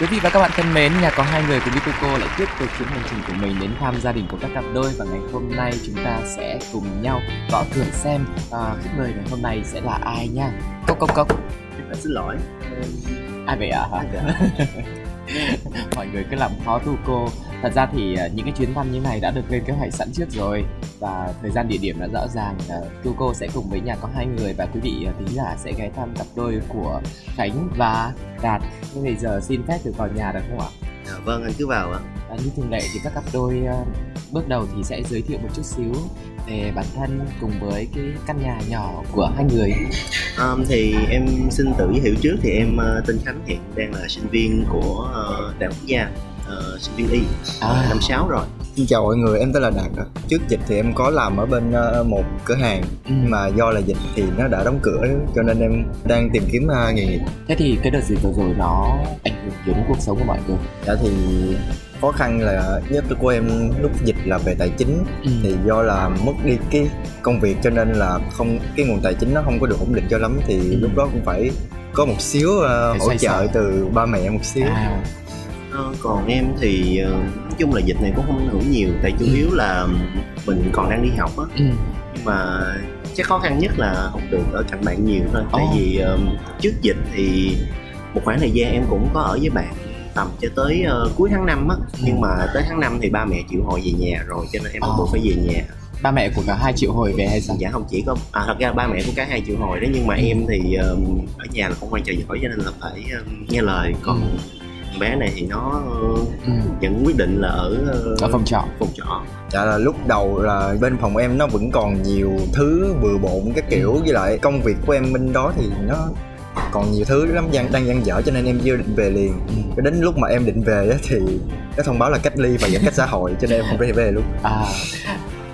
Quý vị và các bạn thân mến, nhà có hai người của Bituco lại tiếp tục chuyến hành trình của mình đến thăm gia đình của các cặp đôi và ngày hôm nay chúng ta sẽ cùng nhau gõ cửa xem à, khách mời ngày hôm nay sẽ là ai nha. Cốc cốc cốc. xin lỗi Ai vậy ạ? Mọi người cứ làm khó tu cô. Thật ra thì ờ, những cái chuyến thăm như này đã được lên kế hoạch sẵn trước rồi và thời gian địa điểm đã rõ ràng. thu tu cô sẽ cùng với nhà có hai người và quý vị ờ, thính giả sẽ ghé thăm cặp đôi của Khánh và Đạt. Nhưng bây giờ xin phép được vào nhà được không ạ? À, vâng anh cứ vào ạ À, như thường lệ thì các cặp đôi à, bước đầu thì sẽ giới thiệu một chút xíu về bản thân cùng với cái căn nhà nhỏ của hai người. um, thì em xin tự giới thiệu trước thì em ờ, tên Khánh hiện đang là sinh viên của ờ, Đại học Quốc gia ờ, sinh viên y À. năm sáu rồi Xin chào mọi người, em tên là Đạt. Trước dịch thì em có làm ở bên ờ, một cửa hàng nhưng mà do là dịch thì nó đã đóng cửa cho nên em đang tìm kiếm ờ, nghề nghiệp. Thế thì cái đợt dịch vừa rồi nó ảnh hưởng đến cuộc sống của mọi người. Dạ thì khó khăn là nhất của em lúc dịch là về tài chính Ừ. thì do là mất đi cái công việc cho nên là không cái nguồn tài chính nó không có được ổn định cho lắm thì Ừ. lúc đó cũng phải có một xíu Phải hỗ trợ từ ba mẹ một xíu. À, Ờ, còn em thì ờ, nói chung là dịch này cũng không ảnh hưởng nhiều tại chủ Ừ. yếu là mình còn đang đi học á ừ. nhưng mà chắc khó khăn nhất là không được ở cạnh bạn nhiều thôi tại Ồ. vì ờ, trước dịch thì một khoảng thời gian em cũng có ở với bạn tầm cho tới ờ, cuối tháng 5 á nhưng mà tới tháng 5 thì ba mẹ chịu hồi về nhà rồi cho nên em bắt Ồ. buộc phải về nhà Ba mẹ của cả hai triệu hồi về hay sao? dạ không chỉ có à thật ra ba mẹ của cả hai chịu hồi đó nhưng mà Ừ. em thì um, ở nhà là không quan trợ giỏi cho nên là phải um, nghe lời còn thằng bé này thì nó Ừ. vẫn quyết định là ở Ở phòng trọ. phòng trọ Dạ là lúc đầu là bên phòng em nó vẫn còn nhiều thứ bừa bộn các kiểu với lại công việc của em bên đó thì nó còn nhiều thứ lắm đang đang dang dở cho nên em chưa định về liền Ừ. cho đến lúc mà em định về á thì cái thông báo là cách ly và giãn cách xã hội cho nên em không thể về luôn À,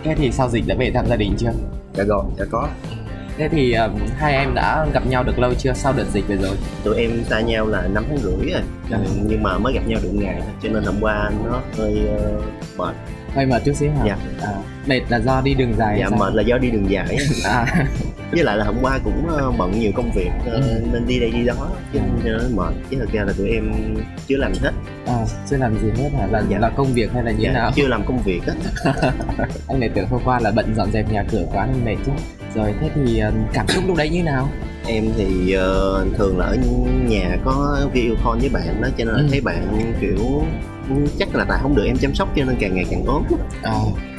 thế thì sau dịch đã về thăm gia đình chưa? dạ rồi dạ có Thế thì um, hai em đã gặp nhau được lâu chưa sau đợt dịch vừa rồi? tụi em xa nhau là năm tháng rưỡi rồi. Ừ, nhưng mà mới gặp nhau được ngày thôi cho nên hôm qua nó hơi uh, mệt Hơi mệt chút xíu hả? Dạ. À, mệt là do đi đường dài dạ sao? mệt là do đi đường dài. À, với lại là hôm qua cũng uh, bận nhiều công việc uh, Ừ. nên đi đây đi đó cho nên cho nên mệt chứ thật ra là tụi em chưa làm hết à, chưa làm gì hết hả? Là, Dạ. là công việc hay là như dạ, nào? chưa làm công việc á Anh lại tưởng hôm qua là bận dọn dẹp nhà cửa quá nên mệt chứ. Rồi thế thì cảm xúc lúc đấy như nào? em thì ờ, thường là ở nhà có video call với bạn đó cho nên là Ừ. thấy bạn kiểu ừ, chắc là tại không được em chăm sóc cho nên càng ngày càng ốm À,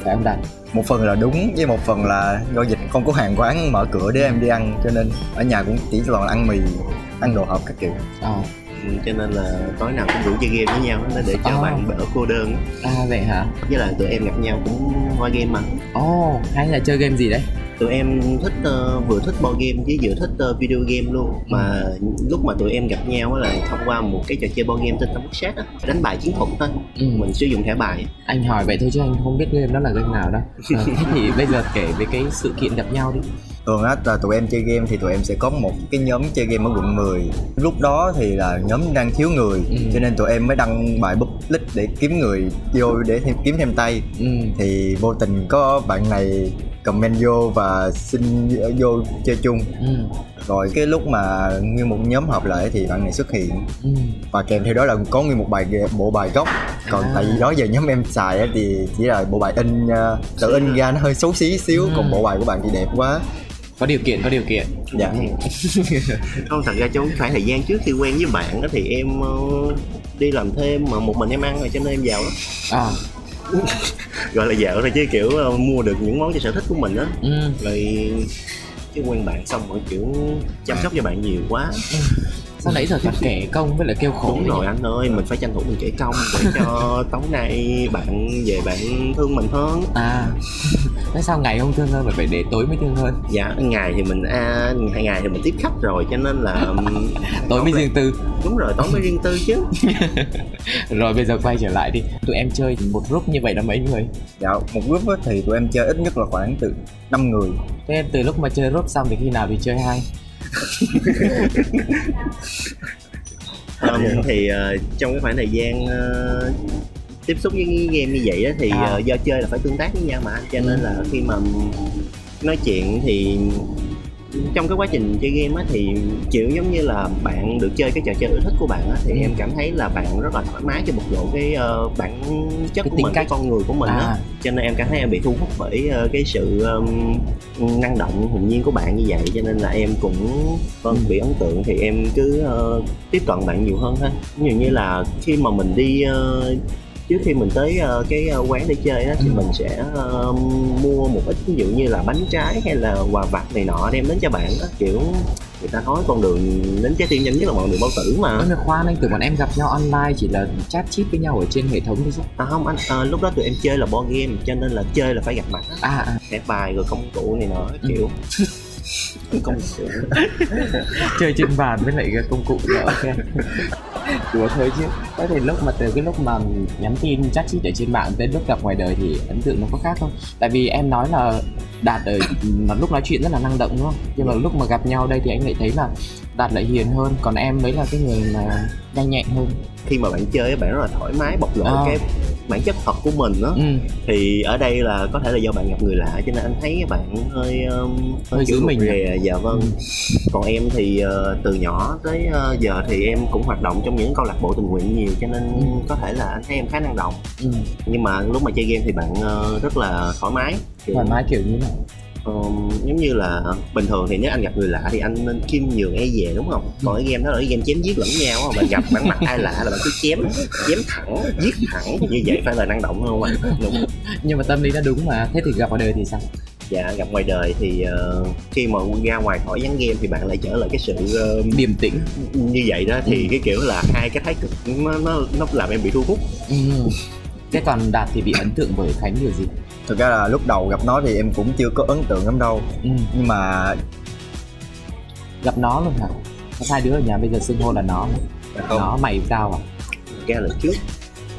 phải không Đạt? một phần là đúng với một phần là do dịch không có hàng quán mở cửa để em đi ăn cho nên ở nhà cũng chỉ toàn là ăn mì ăn đồ hộp các kiểu À, Ừ, cho nên là tối nào cũng rủ chơi game với nhau đó để cho Ờ. bạn đỡ cô đơn à vậy hả? với lại tụi em gặp nhau cũng qua game mà Ồ, oh, hay là chơi game gì đấy? Tụi em thích ờ, vừa thích board game với vừa thích ờ, video game luôn mà lúc mà tụi em gặp nhau á là thông qua một cái trò chơi board game tên Tâm Sát á đánh bài chiến thuật thôi Ừ. mình sử dụng thẻ bài Anh hỏi vậy thôi chứ anh không biết game đó là game nào đâu. Ờ, thế thì bây giờ kể về cái sự kiện gặp nhau đi. thường á là tụi em chơi game thì tụi em sẽ có một cái nhóm chơi game ở quận 10 lúc đó thì là nhóm đang thiếu người Ừ. cho nên tụi em mới đăng bài public để kiếm người vô để thêm, kiếm thêm tay Ừ. thì vô tình có bạn này comment vô và xin vô chơi chung Ừ. rồi cái lúc mà nguyên một nhóm họp lại thì bạn này xuất hiện Ừ. và kèm theo đó là có nguyên một bài bộ bài gốc còn À. tại vì đó giờ nhóm em xài á thì chỉ là bộ bài in uh, tự in ra nó hơi xấu xí xíu Ừ. còn bộ bài của bạn thì đẹp quá Có điều kiện, có điều kiện. dạ không thật ra trong khoảng thời gian trước khi quen với bạn á thì em ờ, đi làm thêm mà một mình em ăn rồi cho nên em giàu lắm À. gọi là giàu thôi chứ kiểu ờ, mua được những món cho sở thích của mình á. Ừ. rồi chứ quen bạn xong rồi kiểu chăm sóc cho bạn nhiều quá Sao nãy giờ toàn kể công với lại kêu khổ đúng rồi nhỉ? anh ơi mình phải tranh thủ mình kể công để cho tối nay bạn về bạn thương mình hơn. À tại sao ngày không thương hơn mà phải để tối mới thương hơn? Dạ ngày thì mình à, hai ngày thì mình tiếp khách rồi cho nên là tối mới riêng tư. Đúng rồi tối mới riêng tư chứ. Rồi bây giờ quay trở lại đi. Tụi em chơi một group như vậy là mấy người? Dạ một group thì tụi em chơi ít nhất là khoảng từ 5 người. Thế từ lúc mà chơi group xong thì khi nào thì chơi hai Ừm, thì ờ, trong cái khoảng thời gian ờ, tiếp xúc với game như vậy á, thì À. ờ, do chơi là phải tương tác với nhau mà cho nên là khi mà nói chuyện thì trong cái quá trình chơi game á thì kiểu giống như là bạn được chơi cái trò chơi ưa thích của bạn á thì Ừ. em cảm thấy là bạn rất là thoải mái cho bộc lộ cái ờ, bản chất Cái của mình cái cách. con người của mình á à cho nên em cảm thấy em bị thu hút bởi ờ, cái sự um, năng động hồn nhiên của bạn như vậy cho nên là em cũng vâng Ừ. bị ấn tượng thì em cứ ờ, tiếp cận bạn nhiều hơn ha ví dụ như là khi mà mình đi ờ, trước khi mình tới ờ, cái ờ, quán để chơi đó thì Ừ. mình sẽ ờ, mua một ít ví dụ như là bánh trái hay là quà vặt này nọ đem đến cho bạn đó kiểu người ta nói con đường đến trái tim nhanh nhất là con đường bao tử mà. Ôi mà khoan anh tưởng bọn em gặp nhau online chỉ là chat chít với nhau ở trên hệ thống thôi chứ. À không anh ờ, lúc đó tụi em chơi là board game cho nên là chơi là phải gặp mặt à, à. Thẻ bài rồi công cụ này nọ Ừ. kiểu công cụ. Chơi trên bàn với lại công cụ nữa ok. Đùa thôi chứ. Thế thì lúc mà từ cái lúc mà nhắn tin chat chít ở trên mạng tới lúc gặp ngoài đời thì ấn tượng nó có khác không? Tại vì em nói là đạt ở mà lúc nói chuyện rất là năng động đúng không nhưng mà lúc mà gặp nhau đây thì anh lại thấy là đạt lại hiền hơn còn em mới là cái người mà nhanh nhẹn hơn khi mà bạn chơi bạn rất là thoải mái bộc lộ À. cái bản chất thật của mình đó ừ. thì ở đây là có thể là do bạn gặp người lạ cho nên anh thấy bạn hơi um, Hơi kiểu giữ mình rụt rè dạ vâng Ừ. còn em thì ờ, từ nhỏ tới ờ, giờ thì em cũng hoạt động trong những câu lạc bộ tình nguyện nhiều cho nên Ừ. có thể là anh thấy em khá năng động ừ. nhưng mà lúc mà chơi game thì bạn ờ, rất là thoải mái Kiểu, thoải mái kiểu như nào? Ờm, giống như là bình thường thì nếu anh gặp người lạ thì anh nên khiêm nhường e dè đúng không? Còn cái game đó là cái game chém giết lẫn nhau á, bạn gặp bản mặt ai lạ là bạn cứ chém chém thẳng giết thẳng. Như vậy phải là năng động hơn không? Ạ đúng. Nhưng mà tâm lý nó đúng mà thế thì gặp ở đời thì sao? Dạ gặp ngoài đời thì ờ, khi mà ra ngoài khỏi ván game thì bạn lại trở lại cái sự ờ, điềm tĩnh. như vậy đó thì Ừ. cái kiểu là hai cái thái cực nó nó nó làm em bị thu hút. Ừ. thế còn đạt thì bị ấn tượng bởi khánh điều gì thực ra là lúc đầu gặp nó thì em cũng chưa có ấn tượng lắm đâu. Ừ. nhưng mà gặp nó luôn hả? Có hai đứa ở nhà bây giờ xưng hô là nó không. Nó mày cao à? Ra là trước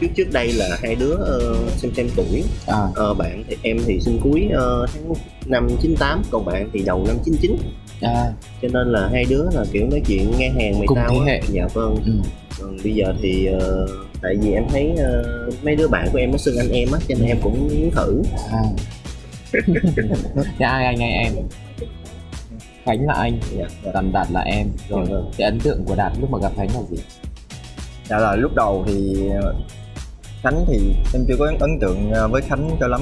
trước trước đây là hai đứa ờ, xem xem tuổi. À. Ờ, bạn thì em thì sinh cuối ờ, tháng năm 98 còn bạn thì đầu năm 99 à. Cho nên là hai đứa là kiểu nói chuyện ngang hàng mày Cùng tao thế hệ. dạ vâng. Ừ. còn bây giờ thì ờ, tại vì em thấy ờ, mấy đứa bạn của em nó xưng anh em á cho nên em cũng muốn thử. À. Thế ai anh em? Khánh là anh. Dạ dạ. còn đạt là em. Rồi Dạ. vâng. cái ấn tượng của đạt lúc mà gặp khánh là gì? Dạ là lúc đầu thì Khánh thì em chưa có ấn tượng ờ, với Khánh cho lắm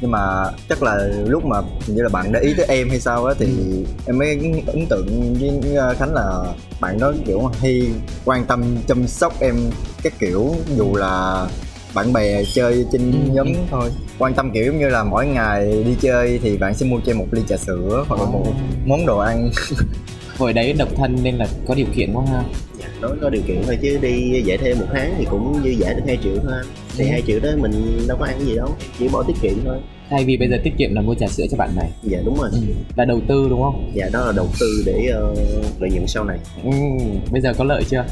nhưng mà chắc là lúc mà như là bạn để ý tới em hay sao á thì Ừ. em mới ấn tượng với ờ, Khánh là bạn đó kiểu hay quan tâm chăm sóc em các kiểu dù là bạn bè chơi trên Ừ, nhóm ừ. thôi quan tâm kiểu giống như là mỗi ngày đi chơi thì bạn sẽ mua cho em một ly trà sữa hoặc là một món đồ ăn hồi đấy độc thân nên là có điều kiện quá ha Dạ, nói có điều kiện thôi chứ đi giải thêm một tháng thì cũng dư giả được 2 triệu thôi thì Ừ. hai triệu đó mình đâu có ăn gì đâu chỉ bỏ tiết kiệm thôi thay vì bây giờ tiết kiệm là mua trà sữa cho bạn này dạ đúng rồi ừ. là đầu tư đúng không dạ đó là đầu tư để ờ, lợi nhuận sau này ừ. bây giờ có lợi chưa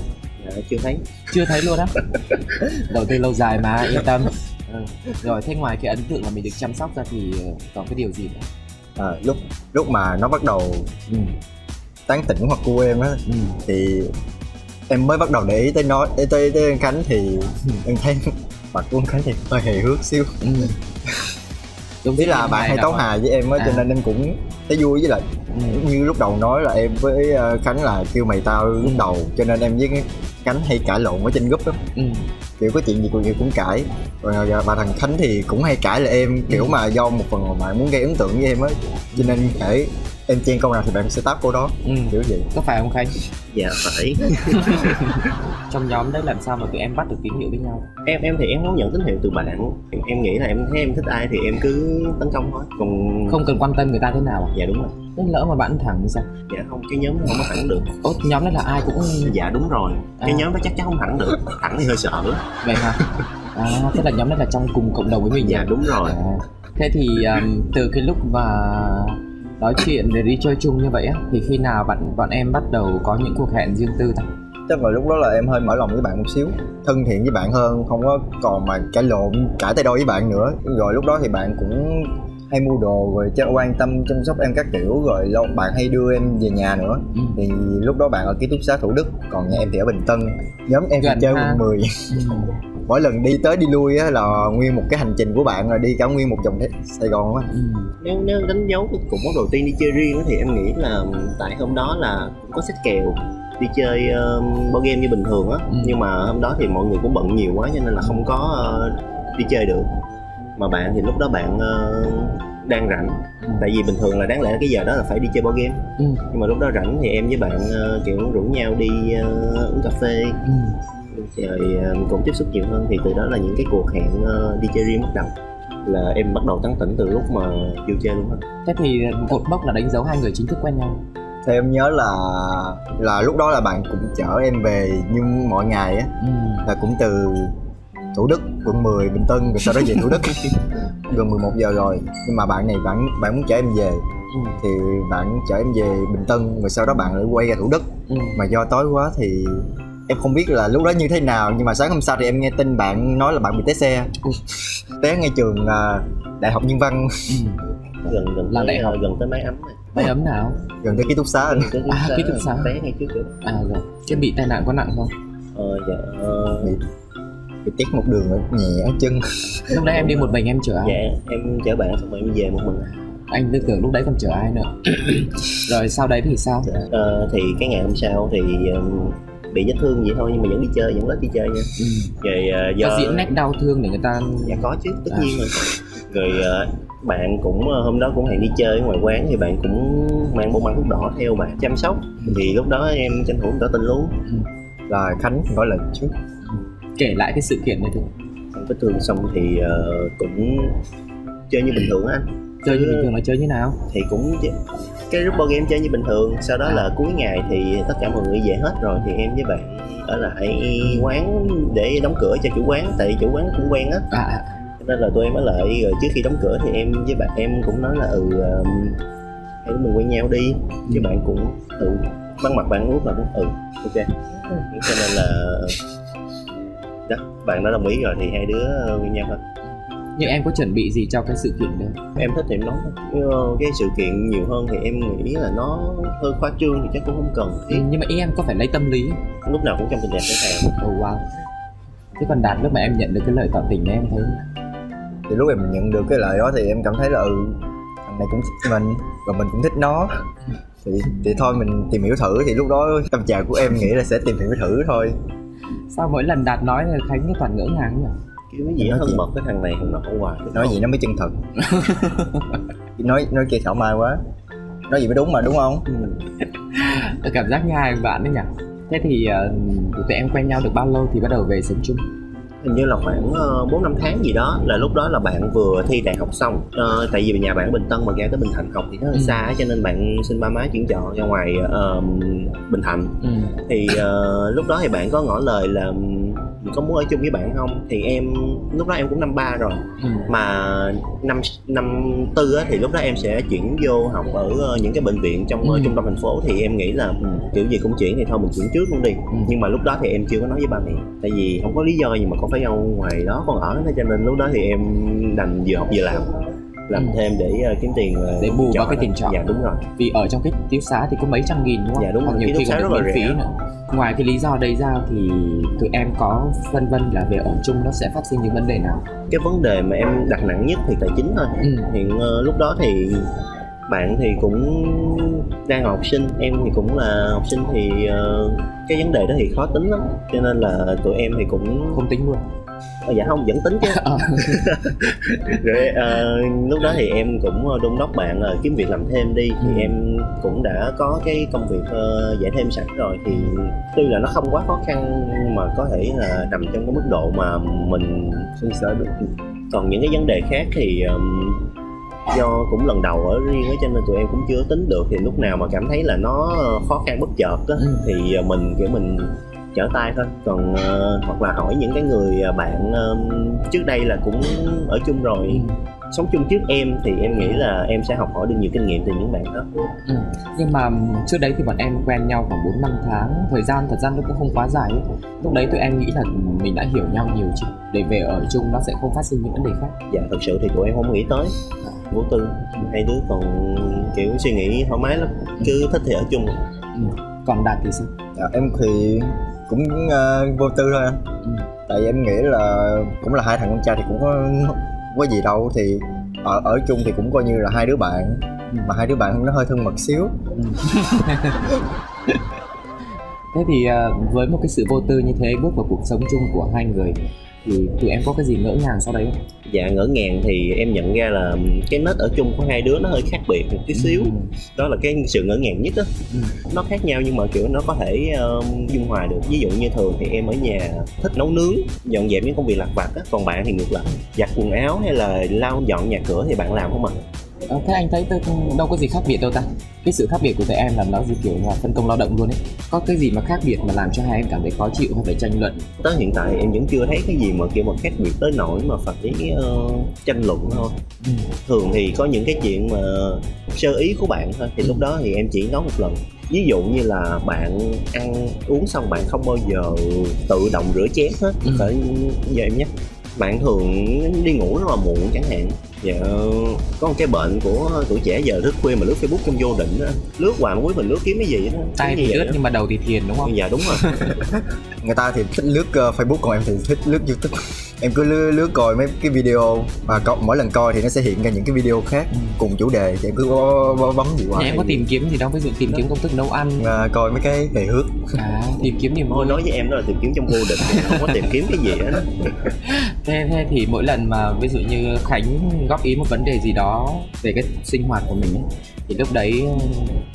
dạ, chưa thấy chưa thấy luôn á đầu tư lâu dài mà yên tâm ừ. rồi thế ngoài cái ấn tượng là mình được chăm sóc ra thì ờ, còn cái điều gì nữa à, lúc lúc mà nó bắt đầu ừ. Tán tỉnh hoặc cua em á Ừ. thì em mới bắt đầu để ý tới nó tới tới, tới anh Khánh thì em thấy mặt của anh Khánh thì hơi hề hước xíu Ừ. đúng ý là bạn hay tấu hài với em á cho À. nên em cũng thấy vui với lại ừ. như lúc đầu nói là em với ờ, Khánh là kêu mày tao lúc Ừ. đầu cho nên em với Khánh hay cãi lộn ở trên group lắm Ừ. kiểu có chuyện gì cũng, cũng cãi ờ, bà thằng Khánh thì cũng hay cãi lại em kiểu Ừ. mà do một phần mà bạn muốn gây ấn tượng với em á cho nên để em chen câu nào thì bạn sẽ táp câu đó. Ừ. kiểu vậy. Có phải không khánh? Dạ phải. Trong nhóm đấy làm sao mà tụi em bắt được tín hiệu với nhau? Em em thì em không nhận tín hiệu từ bạn. Em, em nghĩ là em thấy em thích ai thì em cứ tấn công thôi. Còn không cần quan tâm người ta thế nào à? Dạ đúng rồi. Thế lỡ mà bạn thẳng thì sao? Dạ không cái nhóm nó không có thẳng được. Ốt nhóm đấy là ai cũng dạ đúng rồi. Cái À. nhóm đó chắc chắn không thẳng được. Thẳng thì hơi sợ. Vậy hả? À thế là nhóm đấy là trong cùng cộng đồng với mình dạ à? đúng rồi. À, thế thì um, từ cái lúc mà nói chuyện để đi chơi chung như vậy á thì khi nào bạn bọn em bắt đầu có những cuộc hẹn riêng tư ta chắc là lúc đó là em hơi mở lòng với bạn một xíu thân thiện với bạn hơn không có còn mà cãi lộn cãi tay đôi với bạn nữa rồi lúc đó thì bạn cũng hay mua đồ rồi cho quan tâm chăm sóc em các kiểu rồi lâu bạn hay đưa em về nhà nữa ừ. thì lúc đó bạn ở ký túc xá thủ đức còn nhà em thì ở bình tân nhóm em thì Gần chơi ha. quận 10 Ừ. mỗi lần đi tới đi lui á là nguyên một cái hành trình của bạn là đi cả nguyên một vòng thế Sài Gòn á Ừ. nếu nếu đánh dấu cái cục mốc đầu tiên đi chơi riêng á thì em nghĩ là tại hôm đó là cũng có sách kèo đi chơi uh, board game như bình thường á Ừ. nhưng mà hôm đó thì mọi người cũng bận nhiều quá cho nên là không có ờ, đi chơi được mà bạn thì lúc đó bạn ờ, đang rảnh Ừ. tại vì bình thường là đáng lẽ cái giờ đó là phải đi chơi board game Ừ. nhưng mà lúc đó rảnh thì em với bạn ờ, kiểu rủ nhau đi ờ, uống cà phê Ừ. rồi ờ, cũng tiếp xúc nhiều hơn thì từ đó là những cái cuộc hẹn ờ, đi chơi riêng bắt đầu là em bắt đầu tán tỉnh từ lúc mà vô chơi luôn á thế thì cột mốc là đánh dấu hai người chính thức quen nhau thì em nhớ là là lúc đó là bạn cũng chở em về như mọi ngày á ừ. là cũng từ Thủ Đức, quận 10, Bình Tân rồi sau đó về Thủ Đức gần 11 giờ rồi nhưng mà bạn này bạn bạn muốn chở em về Ừ. thì bạn chở em về Bình Tân rồi sau đó bạn lại quay ra Thủ Đức Ừ. mà do tối quá thì em không biết là lúc đó như thế nào nhưng mà sáng hôm sau thì em nghe tin bạn nói là bạn bị té xe. Té ngay trường à, đại học nhân văn. Ừ. gần gần Là đại học. gần tới máy ấm này. Máy ấm nào? Gần tới ký túc xá ký À, túc ký túc xá, té ngay trước cửa. À rồi. Chứ bị tai nạn có nặng không? Ờ dạ ờ, bị tiếc một đường ở nhẹ ở chân. Lúc đấy em đi một mình em chở ai? Dạ em chở bạn xong rồi em về một mình. Anh cứ tưởng lúc đấy còn chở ai nữa. Rồi sau đấy thì sao? Ờ, thì cái ngày hôm sau thì ừm, bị vết thương vậy thôi nhưng mà vẫn đi chơi vẫn lết đi chơi nha. Ừ. rồi ờ, do có diễn nét đau thương để người ta dạ có chứ tất À. nhiên rồi. Rồi ờ, bạn cũng ờ, hôm đó cũng hẹn đi chơi ngoài quán thì bạn cũng mang bông băng thuốc đỏ theo bạn chăm sóc. Thì lúc đó em tranh thủ tỏ tình luôn. Là Khánh nói lần trước kể lại cái sự kiện này thôi vết thương xong thì ờ, cũng chơi như bình thường á anh chơi như bình thường là chơi như nào? Thì cũng cái group board game chơi như bình thường sau đó là cuối ngày thì tất cả mọi người về hết rồi thì em với bạn ở lại quán để đóng cửa cho chủ quán tại chủ quán cũng quen á. À, à. Nên là tụi em ở lại rồi trước khi đóng cửa thì em với bạn em cũng nói là ừ um, đứa mình quen nhau đi. Chứ bạn cũng ừ bắn mặt bạn lúc là cũng ừ ok. Cho nên là đó bạn đã đồng ý rồi thì hai đứa quen nhau thôi nhưng em có chuẩn bị gì cho cái sự kiện đấy? Em thích thì em nói. Ờ, cái sự kiện nhiều hơn thì em nghĩ là nó hơi khoa trương thì chắc cũng không cần. Ừ, thiết nhưng mà ý em có phải lấy tâm lý lúc nào cũng trong tình trạng sẵn sàng oh wow. Thế còn đạt lúc mà em nhận được cái lời tỏ tình đấy em thấy thì lúc em nhận được cái lời đó thì em cảm thấy là ừ thằng này cũng thích mình và mình cũng thích nó. Thì thì thôi mình tìm hiểu thử. Thì lúc đó tâm trạng của em nghĩ là sẽ tìm hiểu thử thôi. Sao mỗi lần đạt nói là khánh toàn ngỡ ngàng nhỉ kiểu gì Nói nó chuyện. mật với thằng này thằng nọ hoài nói gì nó mới chân thật nói nói kia thảo mai quá nói gì mới đúng mà đúng không Ừ. Tôi cảm giác như hai bạn đấy nhỉ thế thì uh, tụi em quen nhau được bao lâu thì bắt đầu về sống chung hình như là khoảng uh, 4 năm tháng gì đó là lúc đó là bạn vừa thi đại học xong Ờ, tại vì nhà bạn ở Bình Tân mà ra tới Bình Thạnh học thì nó hơi Ừ. xa cho nên bạn xin ba má chuyển chọn ra ngoài ờ, Bình Thạnh ừ. thì ờ, lúc đó thì bạn có ngỏ lời là có muốn ở chung với bạn không? Thì em lúc đó em cũng năm ba rồi. Ừ. mà năm năm tư á, thì lúc đó em sẽ chuyển vô học ở ờ, những cái bệnh viện trong ờ, Ừ. trung tâm thành phố. Thì em nghĩ là ừ, kiểu gì cũng chuyển thì thôi mình chuyển trước luôn đi. Ừ. nhưng mà lúc đó thì em chưa có nói với ba mẹ. Tại vì không có lý do gì mà con phải ra ngoài đó con ở thế cho nên lúc đó thì em đành vừa học vừa làm làm Ừ. thêm để ờ, kiếm tiền ờ, Để bù vào cái tiền trọ. dạ đúng rồi. vì ở trong cái ký xá thì có mấy trăm nghìn đúng không? Dạ, đúng rồi, nhiều khi còn được miễn phí nữa. Ngoài cái lý do đấy ra thì tụi em có phân vân là về ở chung nó sẽ phát sinh những vấn đề nào? Cái vấn đề mà em đặt nặng nhất thì tài chính thôi. Ừ. hiện ờ, lúc đó thì bạn thì cũng đang là học sinh em thì cũng là học sinh thì ờ, cái vấn đề đó thì khó tính lắm. Cho nên là tụi em thì cũng không tính luôn ờ, dạ không vẫn tính chứ Ờ. rồi ờ, lúc đó thì em cũng ờ, đôn đốc bạn là kiếm việc làm thêm đi thì Ừ. em cũng đã có cái công việc ờ, dạy thêm sẵn rồi thì tuy là nó không quá khó khăn mà có thể là nằm trong cái mức độ mà mình suy sở được còn những cái vấn đề khác thì um, do cũng lần đầu ở riêng á cho nên tụi em cũng chưa tính được thì lúc nào mà cảm thấy là nó khó khăn bất chợt á Ừ. thì uh, mình kiểu mình trở tay thôi còn uh, hoặc là hỏi những cái người uh, bạn um, trước đây là cũng ở chung rồi Ừ. sống chung trước em thì em nghĩ là em sẽ học hỏi được nhiều kinh nghiệm từ những bạn đó ừ. nhưng mà trước đấy thì bọn em quen nhau khoảng 4 năm tháng thời gian thật ra nó cũng không quá dài ấy. lúc đấy tụi em nghĩ là mình đã hiểu nhau nhiều chứ để về ở chung nó sẽ không phát sinh những vấn đề khác dạ thật sự thì tụi em không nghĩ tới vô tư hai đứa còn kiểu suy nghĩ thoải mái lắm cứ thích thì ở chung ừ. Còn đạt thì sao dạ, em thì cũng uh, vô tư thôi anh ừ. tại vì em nghĩ là cũng là hai thằng con trai thì cũng có có gì đâu thì ở ở chung thì cũng coi như là hai đứa bạn Ừ. mà hai đứa bạn nó hơi thân mật xíu Ừ. thế thì ờ, với một cái sự vô tư như thế bước vào cuộc sống chung của hai người thì tụi em có cái gì ngỡ ngàng sau đấy không? dạ ngỡ ngàng thì em nhận ra là cái nết ở chung của hai đứa nó hơi khác biệt một tí xíu Ừ. đó là cái sự ngỡ ngàng nhất á Ừ. nó khác nhau nhưng mà kiểu nó có thể um, dung hòa được ví dụ như thường thì em ở nhà thích nấu nướng dọn dẹp những công việc lặt vặt á còn bạn thì ngược lại giặt quần áo hay là lau dọn nhà cửa thì bạn làm không ạ Ờ, thế anh thấy tôi đâu có gì khác biệt đâu ta? Cái sự khác biệt của tụi em là nó gì kiểu là phân công lao động luôn ấy. Có cái gì mà khác biệt mà làm cho hai em cảm thấy khó chịu hay phải tranh luận? Tới hiện tại em vẫn chưa thấy cái gì mà kiểu mà khác biệt tới nỗi mà phải uh, tranh luận thôi. Ừ. thường thì có những cái chuyện mà sơ ý của bạn thôi thì lúc đó thì em chỉ nói một lần. Ví dụ như là bạn ăn uống xong bạn không bao giờ tự động rửa chén hết Ừ. phải giờ em nhé. Bạn thường đi ngủ rất là muộn chẳng hạn dạ có một cái bệnh của tuổi trẻ giờ thức khuya mà lướt facebook trong vô định á. Lướt hoài cuối mình lướt kiếm cái gì đó. Tay Cái thì như vậy ướt đó. nhưng mà đầu thì thiền đúng không? Dạ đúng rồi. Người ta thì thích lướt uh, facebook còn em thì thích lướt youtube. Em cứ lướt, lướt coi mấy cái video và mỗi lần coi thì nó sẽ hiện ra những cái video khác Ừ. cùng chủ đề thì em cứ bó, bó, bấm gì hoài. Em có tìm kiếm gì đâu ví dụ tìm kiếm công thức nấu ăn. Uh, coi mấy cái hề hước. À, tìm kiếm niềm thôi vui. nói với em đó là tìm kiếm trong vô định không có tìm kiếm cái gì hết. Thế, thế thì mỗi lần mà ví dụ như khánh góp ý một vấn đề gì đó về cái sinh hoạt của mình ấy, thì lúc đấy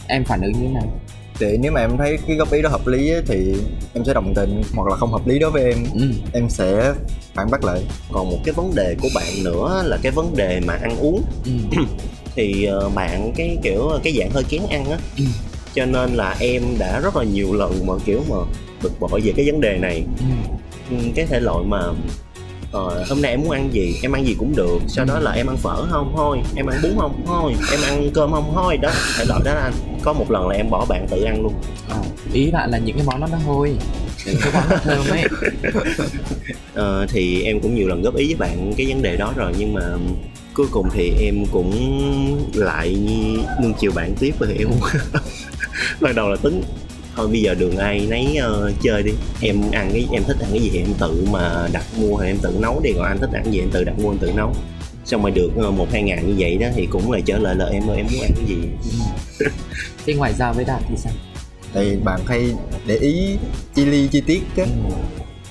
em phản ứng như thế nào thì nếu mà em thấy cái góp ý đó hợp lý ấy, thì em sẽ đồng tình hoặc là không hợp lý đối với em ừ. em sẽ phản bác lại còn một cái vấn đề của bạn nữa là cái vấn đề mà ăn uống Ừ. thì ờ, bạn cái kiểu cái dạng hơi kén ăn á Ừ. cho nên là em đã rất là nhiều lần mà kiểu mà bực bội về cái vấn đề này Ừ. Ừ, cái thể loại mà ờ, hôm nay em muốn ăn gì? Em ăn gì cũng được. Sau đó là em ăn phở không? Thôi. Em ăn bún không? Thôi. Em ăn cơm không? Thôi. Đó. Thể loại đó anh. Có một lần là em bỏ bạn tự ăn luôn. Ờ, ý bạn là những cái món đó nó hôi những cái món nó thơm ấy. Ờ, thì em cũng nhiều lần góp ý với bạn cái vấn đề đó rồi nhưng mà cuối cùng thì em cũng lại nuông chiều bạn tiếp và em ban đầu là tính thôi bây giờ đường ai nấy ờ, chơi đi. Em ăn cái em thích ăn cái gì thì em tự mà đặt mua hay em tự nấu đi. Còn anh thích ăn cái gì em tự đặt mua em tự nấu. Xong rồi được ờ, một hai ngàn như vậy đó thì cũng lại trở lại là em ơi em muốn ăn cái gì? Thế ngoài ra với đạt thì sao? Thì bạn hay để ý chi ly chi tiết á. Ừ.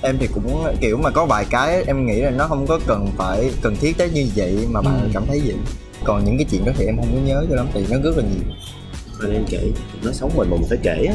em thì cũng kiểu mà có vài cái em nghĩ là nó không có cần phải cần thiết tới như vậy mà bạn Ừ. cảm thấy vậy. Còn những cái chuyện đó thì em không có nhớ cho lắm thì nó rất là nhiều. Thôi em kể nó sống mình mà mình phải kể á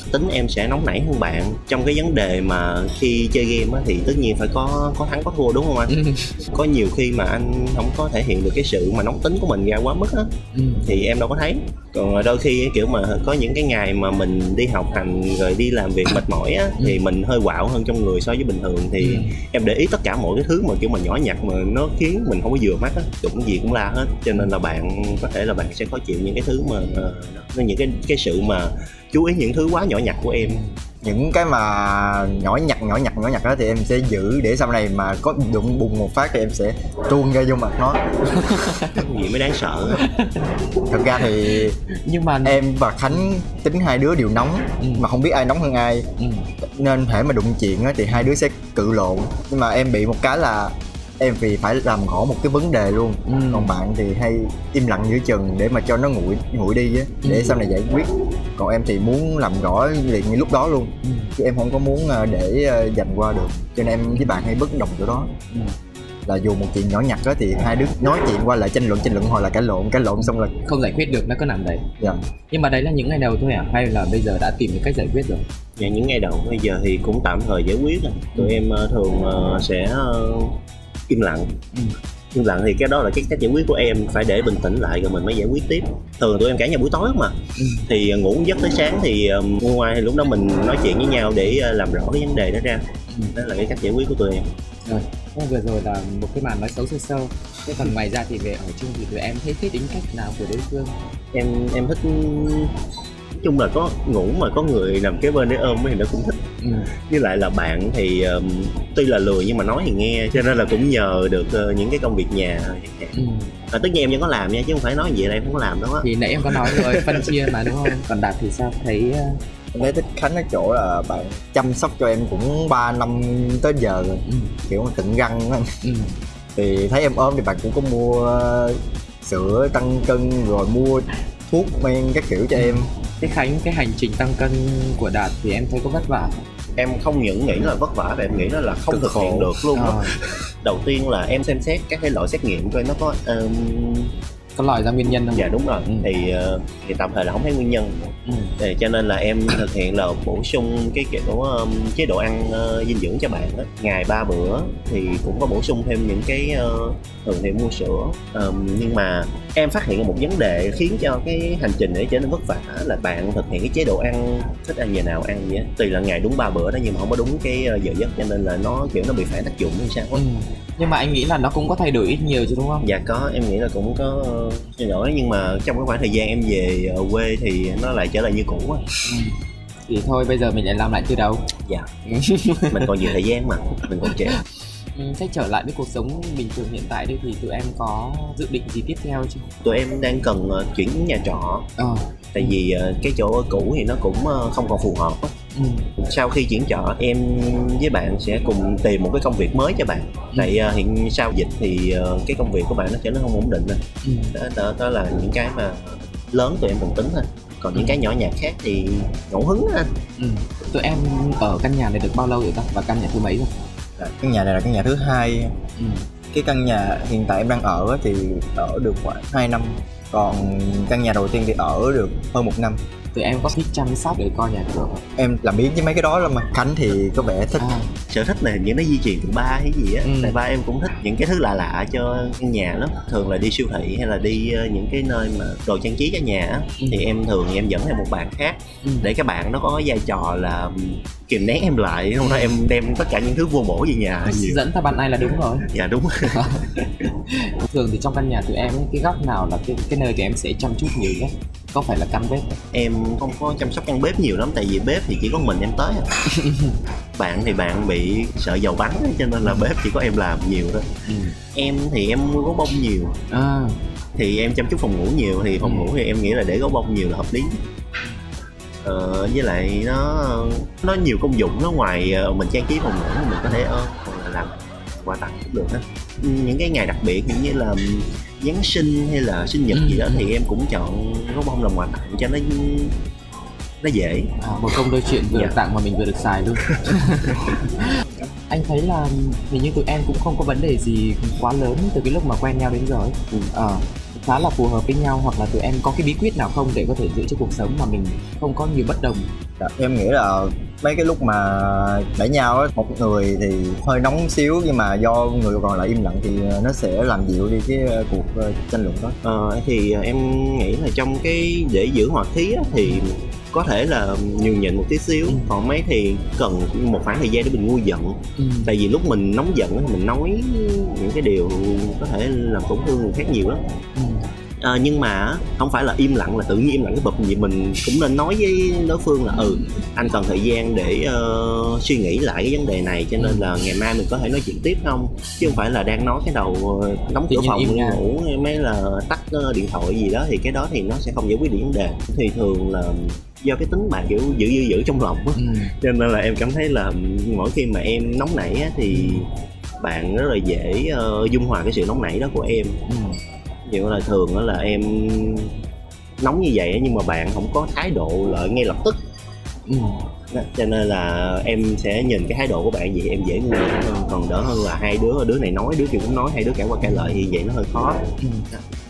tính em sẽ nóng nảy hơn bạn trong cái vấn đề mà khi chơi game á thì tất nhiên phải có có thắng có thua đúng không anh Ừ. có nhiều khi mà anh không có thể hiện được cái sự mà nóng tính của mình ra quá mức á Ừ. thì em đâu có thấy còn đôi khi kiểu mà có những cái ngày mà mình đi học hành rồi đi làm việc mệt mỏi á thì mình hơi quạo hơn trong người so với bình thường thì Ừ. em để ý tất cả mọi cái thứ mà kiểu mà nhỏ nhặt mà nó khiến mình không có vừa mắt á đụng gì cũng la hết cho nên là bạn có thể là bạn sẽ khó chịu những cái thứ mà đó, những cái cái sự mà chú ý những thứ quá nhỏ nhặt của em. Những cái mà nhỏ nhặt nhỏ nhặt nhỏ nhặt đó thì em sẽ giữ để sau này mà có đụng bùng một phát thì em sẽ tuôn ra vô mặt nó. Gì mới đáng sợ thật ra thì nhưng mà em và khánh tính hai đứa đều nóng Ừ. mà không biết ai nóng hơn ai. Ừ. nên thể mà đụng chuyện á thì hai đứa sẽ cự lộn. Nhưng mà em bị một cái là em vì phải làm rõ một cái vấn đề luôn Ừ. còn bạn thì hay im lặng giữa chừng để mà cho nó nguội nguội đi á để Ừ. sau này giải quyết còn em thì muốn làm rõ liền như lúc đó luôn Ừ. chứ em không có muốn ờ, để ờ, dành qua được cho nên em với bạn hay bất đồng chỗ đó Ừ. là dù một chuyện nhỏ nhặt đó thì hai đứa nói chuyện qua lại tranh luận tranh luận hoặc là cãi lộn cãi lộn xong là không giải quyết được nó cứ nằm đấy dạ nhưng mà đấy là những ngày đầu thôi à hay là bây giờ đã tìm được cách giải quyết rồi Dạ, những ngày đầu bây giờ thì cũng tạm thời giải quyết rồi. tụi em ờ, thường ờ, sẽ ờ, im lặng. Ừ. im lặng thì cái đó là cái cách giải quyết của em phải để bình tĩnh lại rồi mình mới giải quyết tiếp. Thường tụi em cãi nhau buổi tối mà. Ừ. thì ngủ giấc tới sáng thì ờ, ngoài thì lúc đó mình nói chuyện với nhau để ờ, làm rõ cái vấn đề đó ra. Ừ. đó là cái cách giải quyết của tụi em. Rồi vừa rồi là một cái màn nói xấu sơ sơ thế còn ngoài ra thì về ở chung thì tụi em thấy thích tính cách nào của đối phương? Em em thích chung là có ngủ mà có người nằm kế bên để ôm thì nó cũng thích ừ. với lại là bạn thì um, tuy là lười nhưng mà nói thì nghe cho nên là cũng nhờ được uh, những cái công việc nhà Ừ. à, tất nhiên em vẫn có làm nha chứ không phải nói gì là em không có làm đâu á thì nãy em có nói rồi phân chia mà đúng không còn đạt thì sao thấy ờ, em thấy thích khánh ở chỗ là bạn chăm sóc cho em cũng 3 năm tới giờ rồi ừ. kiểu mà cận răng á Ừ. thì thấy em ốm thì bạn cũng có mua sữa tăng cân rồi mua thuốc men các kiểu cho em thế khánh cái hành trình tăng cân của đạt thì em thấy có vất vả không? em không những nghĩ là vất vả mà em nghĩ nó là không Cực thực hiện khổ. được luôn Ờ, đầu tiên là em xem xét các cái loại xét nghiệm coi nó có um, có lòi ra nguyên nhân không dạ đúng rồi Ừ. thì uh, thì tạm thời là không thấy nguyên nhân ừ. thì cho nên là em thực hiện là bổ sung cái kiểu um, chế độ ăn uh, dinh dưỡng cho bạn đó. ngày ba bữa thì cũng có bổ sung thêm những cái uh, thường thì mua sữa um, nhưng mà em phát hiện một vấn đề khiến cho cái hành trình này trở nên vất vả là bạn thực hiện cái chế độ ăn thích ăn giờ nào ăn vậy á. tùy là ngày đúng ba bữa đó nhưng mà không có đúng cái uh, giờ giấc cho nên là nó kiểu nó bị phản tác dụng hay sao Ừ. nhưng mà anh nghĩ là nó cũng có thay đổi ít nhiều chứ đúng không dạ có em nghĩ là cũng có uh, thay đổi nhưng mà trong cái khoảng thời gian em về uh, quê thì nó lại trở lại như cũ á ừ. thì thôi bây giờ mình lại làm lại từ đầu dạ mình còn nhiều thời gian mà mình còn trẻ Ừ, thế trở lại với cuộc sống bình thường hiện tại đi thì tụi em có dự định gì tiếp theo chứ tụi em đang cần ờ, chuyển nhà trọ. Ờ. Tại vì ờ, cái chỗ cũ thì nó cũng ờ, không còn phù hợp á. ừ. sau khi chuyển trọ em với bạn sẽ cùng tìm một cái công việc mới cho bạn. Tại ờ, hiện sau dịch thì ờ, cái công việc của bạn nó trở nên không ổn định rồi Ừ. đó, đó, đó là những cái mà lớn tụi em cần tính thôi. Còn những cái nhỏ nhặt khác thì ngẫu hứng á Ừ. tụi em ở căn nhà này được bao lâu rồi ta? Và căn nhà thứ mấy rồi căn nhà này là căn nhà thứ hai. Ừ. cái căn nhà hiện tại em đang ở thì ở được khoảng 2 năm. Còn căn nhà đầu tiên thì ở được hơn một năm tụi em có thích chăm sóc để coi nhà cửa không? Em làm biến với mấy cái đó lắm mà. Khánh thì có vẻ thích. À, sở thích này hình như nó di truyền từ ba hay gì á. Ừ. tại ba em cũng thích những cái thứ lạ lạ cho căn nhà lắm. Thường là đi siêu thị hay là đi ờ, những cái nơi mà đồ trang trí cho nhà á Ừ. thì em thường em dẫn theo một bạn khác ừ. để các bạn nó có cái vai trò là kìm nén em lại. Không đó em đem tất cả những thứ vô bổ về nhà nhiều. Dẫn theo bạn này là đúng rồi. Dạ đúng. Thường thì trong căn nhà tụi em ấy, cái góc nào là cái cái nơi tụi em sẽ chăm chút nhiều nhất có phải là căn bếp không? em không có chăm sóc căn bếp nhiều lắm tại vì bếp thì chỉ có mình em tới à. bạn thì bạn bị sợ dầu bắn ấy, cho nên là bếp chỉ có em làm nhiều thôi ừ. em thì em gấu bông nhiều à, thì em chăm chút phòng ngủ nhiều thì phòng Ừ. ngủ thì em nghĩ là để gấu bông nhiều là hợp lý ờ, với lại nó nó nhiều công dụng nó ngoài ờ, mình trang trí phòng ngủ mình có thể là làm quà tặng cũng được đó những cái ngày đặc biệt như là Giáng sinh hay là sinh nhật Ừ, gì đó thì em cũng chọn gấu bông làm quà tặng cho nó nó dễ à, một công đôi chuyện vừa Dạ. tặng mà mình vừa được xài luôn anh thấy là hình như tụi em cũng không có vấn đề gì quá lớn từ cái lúc mà quen nhau đến giờ ấy. Ừ. Ờ, khá là phù hợp với nhau hoặc là tụi em có cái bí quyết nào không để có thể giữ cho cuộc sống mà mình không có nhiều bất đồng Dạ, em nghĩ là mấy cái lúc mà đẩy nhau á một người thì hơi nóng xíu nhưng mà do người còn lại im lặng thì nó sẽ làm dịu đi cái ờ, cuộc ờ, tranh luận đó Ờ, thì em nghĩ là trong cái để giữ hòa khí á, thì có thể là nhường nhịn một tí xíu Ừ. còn mấy thì cần một khoảng thời gian để mình nguôi giận ừ. tại vì lúc mình nóng giận á, mình nói những cái điều có thể làm tổn thương người khác nhiều lắm Ừ. Ờ, nhưng mà không phải là im lặng là tự nhiên im lặng cái bập gì mình cũng nên nói với đối phương là ừ anh cần thời gian để ờ, suy nghĩ lại cái vấn đề này cho nên là ngày mai mình có thể nói chuyện tiếp không? Chứ không phải là đang nói cái đầu ờ, đóng cửa phòng đi ngủ mấy là tắt ờ, điện thoại gì đó thì cái đó thì nó sẽ không giải quyết được vấn đề. Thì thường là do cái tính bạn kiểu giữ giữ giữ trong lòng á. Ừ. cho nên là em cảm thấy là mỗi khi mà em nóng nảy á, thì bạn rất là dễ ờ, dung hòa cái sự nóng nảy đó của em. Ừ. dụ là thường đó là em nóng như vậy nhưng mà bạn không có thái độ lợi ngay lập tức. Ừ. Đó, cho nên là em sẽ nhìn cái thái độ của bạn vậy em dễ nguôi hơn còn đỡ hơn là hai đứa đứa này nói đứa kia cũng nói hai đứa cãi qua cãi lại thì vậy nó hơi khó. Ừ.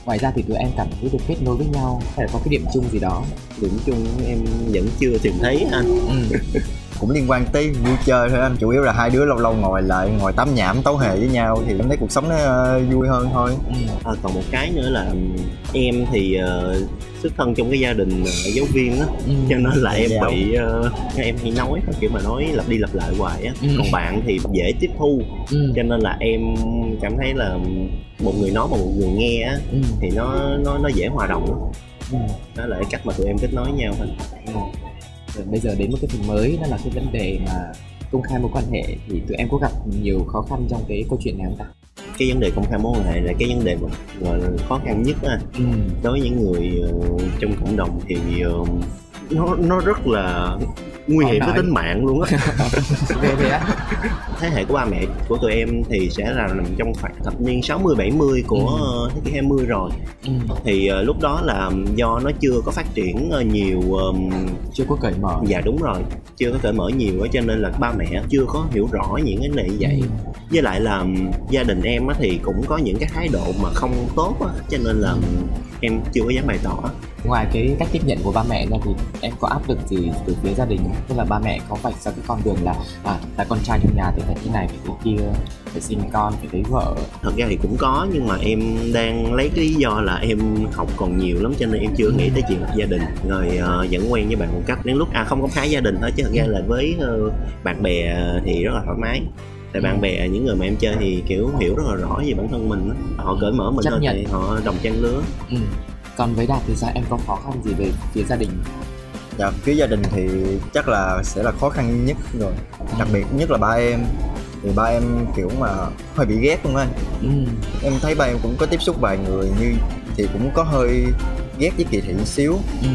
ngoài ra thì tụi em cảm thấy được kết nối với nhau hay là có cái điểm chung gì đó? Điểm chung em vẫn chưa tìm thấy anh. Ừ. cũng liên quan tới vui chơi thôi anh chủ yếu là hai đứa lâu lâu ngồi lại ngồi tám nhảm tấu hề với nhau thì em thấy cuộc sống nó ờ, vui hơn thôi à, còn một cái nữa là em thì ờ, xuất thân trong cái gia đình ờ, giáo viên á Ừ. cho nên là em Dạ. bị ờ, em hay nói kiểu mà nói lặp đi lặp lại hoài á Ừ. còn bạn thì dễ tiếp thu Ừ. cho nên là em cảm thấy là một người nói mà một người nghe á Ừ. thì nó nó nó dễ hòa đồng. Ừ. đó là cái cách mà tụi em kết nối nhau thôi Rồi bây giờ đến một cái phần mới đó là cái vấn đề mà công khai mối quan hệ thì tụi em có gặp nhiều khó khăn trong cái câu chuyện này không ta? cái vấn đề công khai mối quan hệ là cái vấn đề mà gọi là khó khăn nhất á Ừ. đối với những người ờ, trong cộng đồng thì ờ, nó nó rất là nguy hiểm tới tính mạng luôn á thế hệ của ba mẹ của tụi em thì sẽ là nằm trong khoảng thập niên 60 70 của Ừ. thế kỷ 20 rồi Ừ. thì ờ, lúc đó là do nó chưa có phát triển ờ, nhiều ờm, Chưa có cởi mở. dạ đúng rồi chưa có cởi mở nhiều á cho nên là ba mẹ chưa có hiểu rõ những cái này vậy Ừ. với lại là gia đình em á thì cũng có những cái thái độ mà không tốt á cho nên là em chưa có dám bày tỏ Ngoài cái cách tiếp nhận của ba mẹ ra thì em có áp lực gì từ phía gia đình? Tức là ba mẹ có vạch ra cái con đường là à, là con trai trong nhà thì phải thế này, phải thế kia, phải sinh con, phải lấy vợ. thật ra thì cũng có nhưng mà em đang lấy cái lý do là em học còn nhiều lắm cho nên em chưa nghĩ tới chuyện lập gia đình rồi ờ, vẫn quen với bạn một cách đến lúc à không công khai gia đình thôi chứ thật ra là với ờ, bạn bè thì rất là thoải mái tại bạn bè những người mà em chơi thì kiểu hiểu rất là rõ về bản thân mình họ cởi mở mình Chấp thôi nhận. thì họ đồng trang lứa Ừ. Còn với Đạt thì sao em có khó khăn gì về phía gia đình? dạ phía gia đình thì chắc là sẽ là khó khăn nhất rồi đặc biệt nhất là ba em thì ba em kiểu mà hơi bị ghét luôn anh Ừ. em thấy ba em cũng có tiếp xúc vài người như thì cũng có hơi ghét với kỳ thị một xíu Ừ.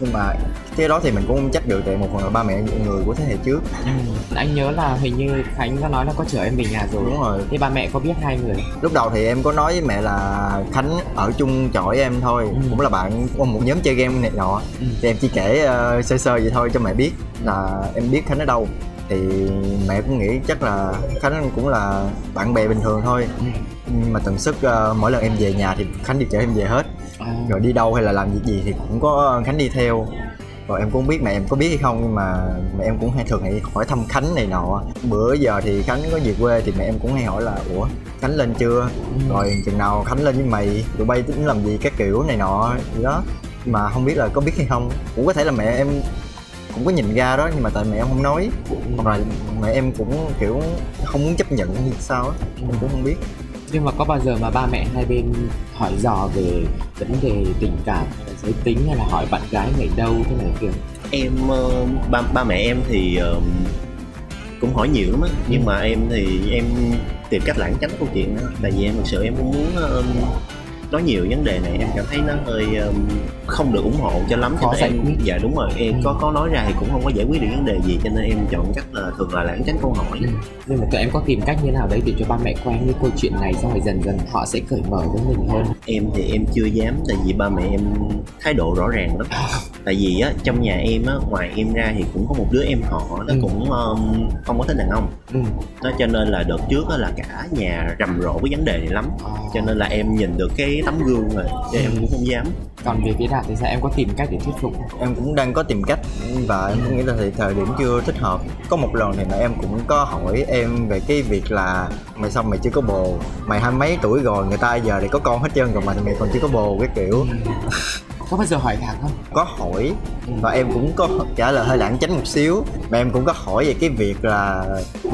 nhưng mà cái đó thì mình cũng không trách được tại một phần là ba mẹ người của thế hệ trước Ừ. Anh nhớ là hình như Khánh có nói là có chở em về nhà rồi. đúng rồi Thế ba mẹ có biết hai người? lúc đầu thì em có nói với mẹ là khánh ở chung với em thôi Ừ. cũng là bạn của một nhóm chơi game này nọ Ừ. thì em chỉ kể ờ, sơ sơ vậy thôi cho mẹ biết là em biết khánh ở đâu thì mẹ cũng nghĩ chắc là khánh cũng là bạn bè bình thường thôi Ừ. nhưng mà tần suất ờ, mỗi lần em về nhà thì khánh đều chở em về hết À. rồi đi đâu hay là làm việc gì thì cũng có khánh đi theo rồi em cũng không biết mẹ em có biết hay không nhưng mà mẹ em cũng hay thường hay hỏi thăm khánh này nọ. Bữa giờ thì khánh có về quê thì mẹ em cũng hay hỏi là ủa khánh lên chưa? Ừ. rồi chừng nào khánh lên với mày tụi bay tính làm gì các kiểu này nọ. Gì đó. Mà không biết là có biết hay không. Cũng có thể là mẹ em cũng có nhìn ra đó nhưng mà tại mẹ em không nói. Hoặc là mẹ em cũng kiểu không muốn chấp nhận hay sao á em cũng không biết. Nhưng mà có bao giờ mà ba mẹ hai bên hỏi dò về vấn đề tình cảm, giới tính hay là hỏi bạn gái người đâu thế này kiểu em ờ, ba ba mẹ em thì ờ, cũng hỏi nhiều lắm á. Nhưng mà em thì em tìm cách lãng tránh câu chuyện đó. Tại vì em thực sự em không muốn ờ, nói nhiều vấn đề này em cảm thấy nó hơi ờ, không được ủng hộ cho lắm cho nên em quyết. dạ đúng rồi em Ừ. có có nói ra thì cũng không có giải quyết được vấn đề gì cho nên em chọn cách là thường là lãng tránh câu hỏi Ừ. Nhưng mà tụi em có tìm cách như nào đấy để cho ba mẹ quen với câu chuyện này xong rồi dần dần họ sẽ cởi mở với mình hơn em thì em chưa dám tại vì ba mẹ em thái độ rõ ràng lắm tại vì á trong nhà em á ngoài em ra thì cũng có một đứa em họ nó Ừ. cũng um, không có thích đàn ông ừ. đó cho nên là đợt trước á là cả nhà rầm rộ cái vấn đề này lắm cho nên là em nhìn được cái tấm gương rồi cho em cũng không dám. Còn về phía Đạt thì sao? Em có tìm cách để thuyết phục không? em cũng đang có tìm cách và em cũng nghĩ là thì thời điểm chưa thích hợp. Có một lần thì mẹ em cũng có hỏi em về cái việc là mày xong mày chưa có bồ? Mày hai mấy tuổi rồi? Người ta giờ thì có con hết trơn rồi mà mày còn chưa có bồ? Cái kiểu. Có bao giờ hỏi thẳng không? có hỏi và em cũng có trả lời hơi lãng tránh một xíu. Mà em cũng có hỏi về cái việc là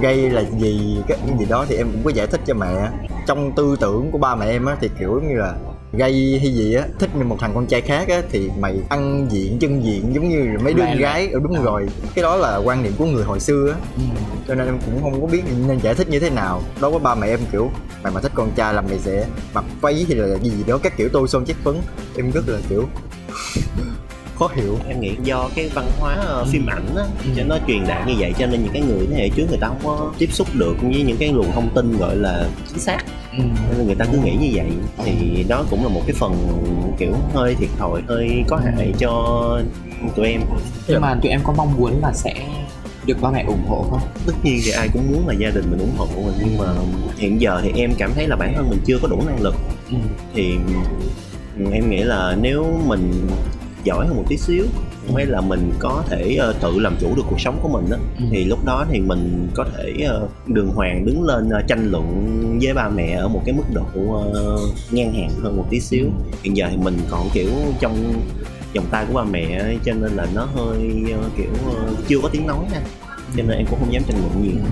gây là gì cái cái gì đó thì em cũng có giải thích cho mẹ trong tư tưởng của ba mẹ em á thì kiểu như là gây hay gì á thích một thằng con trai khác á thì mày ăn diện chân diện giống như mấy đứa lẹ. gái ừ, đúng À. rồi cái đó là quan niệm của người hồi xưa á Ừ. cho nên em cũng không có biết nên giải thích như thế nào đối với ba mẹ em kiểu mày mà thích con trai là mày sẽ mặc váy thì là gì gì đó các kiểu tô son chất phấn em rất là kiểu khó hiểu em nghĩ do cái văn hóa ờ, phim ảnh á Ừ. cho nó truyền đạt như vậy cho nên những cái người thế hệ trước người ta không có tiếp xúc được với những cái luồng thông tin gọi là chính xác Ừ. nên người ta cứ nghĩ như vậy thì đó cũng là một cái phần kiểu hơi thiệt thòi hơi có hại cho tụi em Nhưng mà tụi em có mong muốn là sẽ được ba mẹ ủng hộ không? tất nhiên thì ai cũng muốn là gia đình mình ủng hộ mình nhưng mà hiện giờ thì em cảm thấy là bản thân mình chưa có đủ năng lực Ừ. thì ừ, em nghĩ là nếu mình giỏi hơn một tí xíu. Hay là mình có thể ờ, tự làm chủ được cuộc sống của mình á. Ừ. thì lúc đó thì mình có thể ờ, đường hoàng đứng lên ờ, tranh luận với ba mẹ ở một cái mức độ ờ, ngang hàng hơn một tí xíu. Hiện giờ thì mình còn kiểu trong vòng tay của ba mẹ cho nên là nó hơi ờ, kiểu ờ, chưa có tiếng nói nè cho nên em cũng không dám tranh luận nhiều.